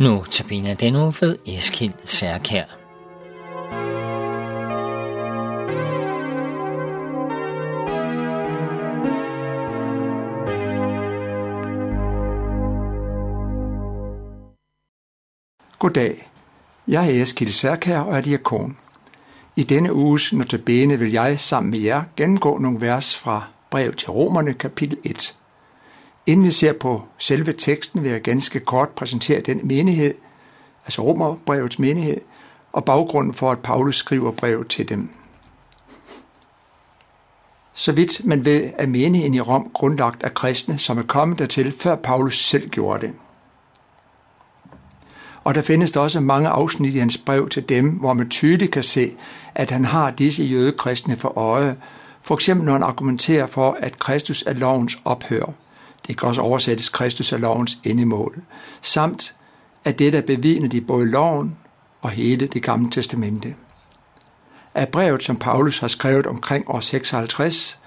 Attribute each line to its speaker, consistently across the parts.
Speaker 1: Nu tabiner den uge ved Eskild Særkær.
Speaker 2: Goddag. Jeg er Eskild Særkær og er diakon. I denne uges notabene vil jeg sammen med jer gennemgå nogle vers fra brev til Romerne kapitel 1. Inden vi ser på selve teksten, vil jeg ganske kort præsentere den menighed, altså Romerbrevets menighed, og baggrunden for, at Paulus skriver brev til dem. Så vidt man ved, er menigheden i Rom grundlagt af kristne, som er kommet dertil, før Paulus selv gjorde det. Og der findes der også mange afsnit i hans brev til dem, hvor man tydeligt kan se, at han har disse jødekristne for øje, for eksempel når han argumenterer for, at Kristus er lovens ophør. Det kan også oversættes Kristus er lovens endemål. Samt at det er bevidnet i både loven og hele det gamle testamente. Af brevet, som Paulus har skrevet omkring år 56,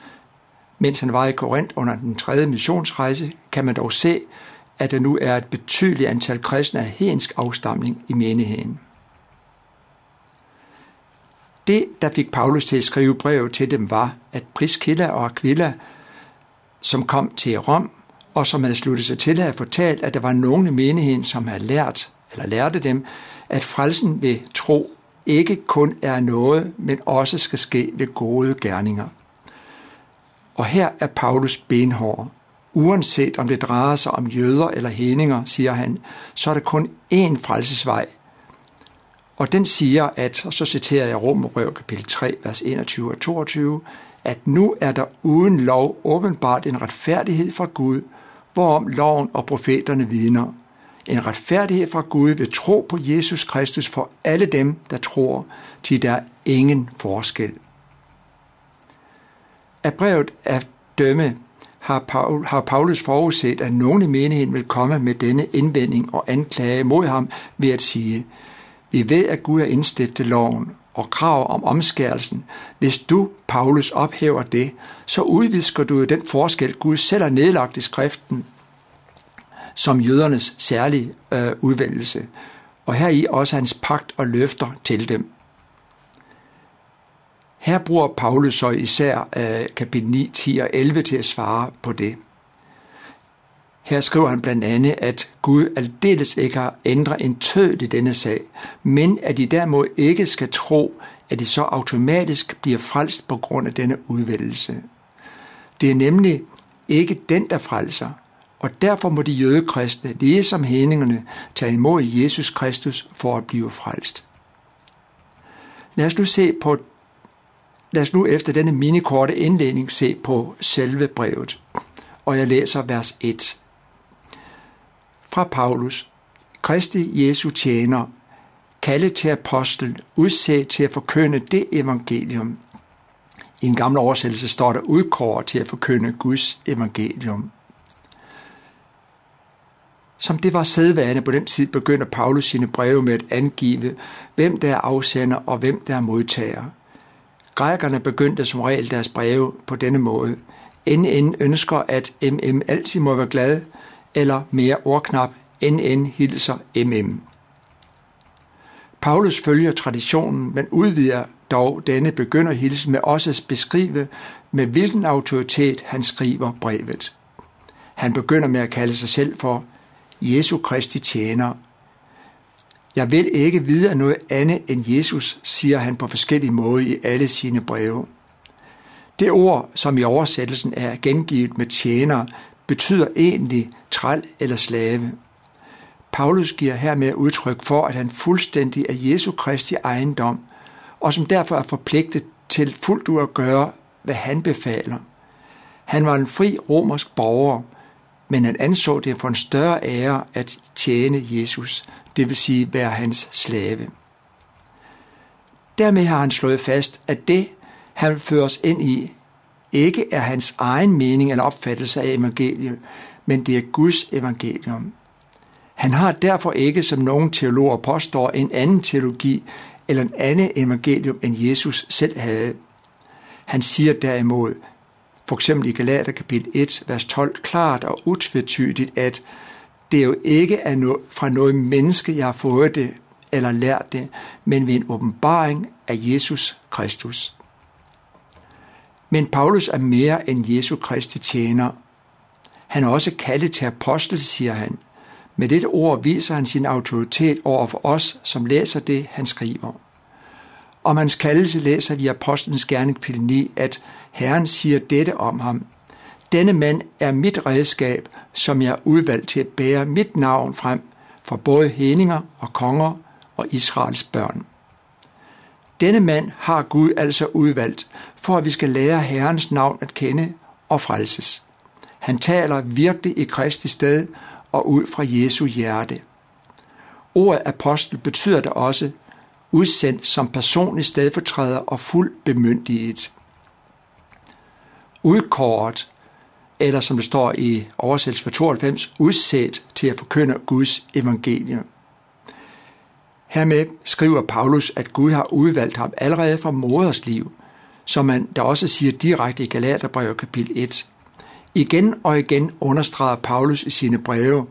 Speaker 2: mens han var i Korinth under den tredje missionsrejse, kan man dog se, at der nu er et betydeligt antal kristne af hensk afstamning i menigheden. Det, der fik Paulus til at skrive brev til dem, var, at Priskilla og Aquila, som kom til Rom, og som havde sluttet sig til, havde fortalt, at der var nogen i menigheden, som havde lært, eller lærte dem, at frelsen ved tro ikke kun er noget, men også skal ske ved gode gerninger. Og her er Paulus benhård. Uanset om det drejer sig om jøder eller heninger, siger han, så er der kun én frelsesvej. Og den siger, at, og så citerer jeg Romerbrev kapitel 3, vers 21 og 22, at nu er der uden lov åbenbart en retfærdighed fra Gud, hvorom loven og profeterne vidner. En retfærdighed fra Gud ved tro på Jesus Kristus for alle dem, der tror, til der er ingen forskel. Af brevet af dømme har, Paul, har Paulus forudset, at nogen i menigheden vil komme med denne indvending og anklage mod ham ved at sige, vi ved, at Gud har indstiftet loven og krav om omskærelsen. Hvis du, Paulus, ophæver det, så udvisker du jo den forskel, Gud selv har nedlagt i skriften som jødernes særlige øh, udvælgelse, og her i også hans pagt og løfter til dem. Her bruger Paulus så især øh, kapitel 9, 10 og 11 til at svare på det. Her skriver han blandt andet, at Gud aldeles ikke har ændret en tød i denne sag, men at de derimod ikke skal tro, at de så automatisk bliver frelst på grund af denne udvælgelse. Det er nemlig ikke den, der frelser, og derfor må de jødekristne, ligesom hændingerne, tage imod Jesus Kristus for at blive frelst. Lad os nu se på Lad os nu efter denne minikorte indledning se på selve brevet. Og jeg læser vers 1. Fra Paulus. Kristi Jesu tjener, kaldet til apostel, udsat til at forkynde det evangelium. I en gammel oversættelse står der udkår til at forkynde Guds evangelium. Som det var sædvane på den tid, begynder Paulus sine breve med at angive, hvem der er afsender og hvem der er modtager. Grækerne begyndte som regel deres breve på denne måde. NN ønsker, at MM altid må være glad, eller mere ordknap, NN hilser MM. Paulus følger traditionen, men udvider dog denne begynderhilsen med også at beskrive, med hvilken autoritet han skriver brevet. Han begynder med at kalde sig selv for Jesu Kristi tjener. Jeg vil ikke vide noget andet end Jesus, siger han på forskellige måder i alle sine breve. Det ord, som i oversættelsen er gengivet med tjener, betyder egentlig træl eller slave. Paulus giver hermed udtryk for, at han fuldstændig er Jesu Kristi ejendom, og som derfor er forpligtet til fuldt ud at gøre, hvad han befaler. Han var en fri romersk borger, men han anså det for en større ære at tjene Jesus, det vil sige være hans slave. Dermed har han slået fast, at det, han føres ind i, ikke er hans egen mening eller opfattelse af evangeliet, men det er Guds evangelium. Han har derfor ikke, som nogle teologer påstår, en anden teologi eller en anden evangelium, end Jesus selv havde. Han siger derimod, for eksempel i Galater kapitel 1, vers 12, klart og utvetydigt, at det er jo ikke fra noget menneske, jeg har fået det eller lært det, men ved en åbenbaring af Jesus Kristus. Men Paulus er mere end Jesu Kristi tjener. Han er også kaldet til apostel, siger han. Med dette ord viser han sin autoritet over for os, som læser det, han skriver. Om hans kaldelse læser vi i Apostlenes Gerning 9, at Herren siger dette om ham. Denne mand er mit redskab, som jeg er udvalgt til at bære mit navn frem for både heninger og konger og Israels børn. Denne mand har Gud altså udvalgt, for at vi skal lære Herrens navn at kende og frelses. Han taler virkelig i Kristi sted og ud fra Jesu hjerte. Ordet apostel betyder det også udsendt som personlig stedfortræder og fuld bemyndiget. Udkåret, eller som det står i oversættelse for 92, udsat til at forkynde Guds evangelium. Hermed skriver Paulus, at Gud har udvalgt ham allerede fra moders liv, som man der også siger direkte i Galaterbrevet kapitel 1. Igen og igen understreger Paulus i sine breve,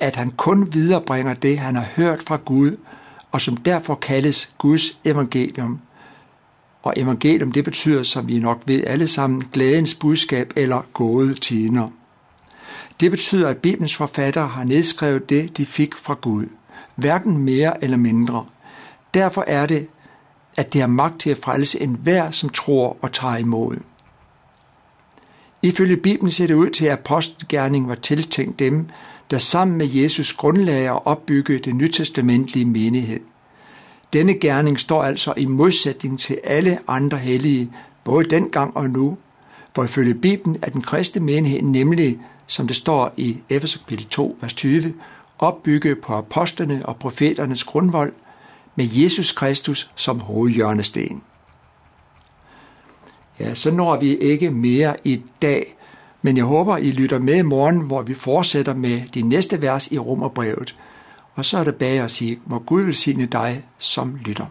Speaker 2: at han kun viderebringer det, han har hørt fra Gud, og som derfor kaldes Guds evangelium. Og evangelium, det betyder, som vi nok ved alle sammen, glædens budskab eller gode tider. Det betyder, at Bibelens forfatter har nedskrevet det, de fik fra Gud. Hverken mere eller mindre. Derfor er det, at det har magt til at frelse enhver, som tror og tager imod. Ifølge Bibelen ser det ud til, at apostelgerningen var tiltænkt dem, der sammen med Jesus grundlagde og opbygge det nytestamentlige menighed. Denne gerning står altså i modsætning til alle andre hellige, både dengang og nu, for ifølge Bibelen er den kristne menighed nemlig, som det står i Efeser 2, vers 20, opbygget på apostlene og profeternes grundvold, med Jesus Kristus som hovedhjørnesten. Ja, så når vi ikke mere i dag, men jeg håber, I lytter med i morgen, hvor vi fortsætter med de næste vers i Romerbrevet. Og så er det bag at sige, må Gud velsigne dig som lytter.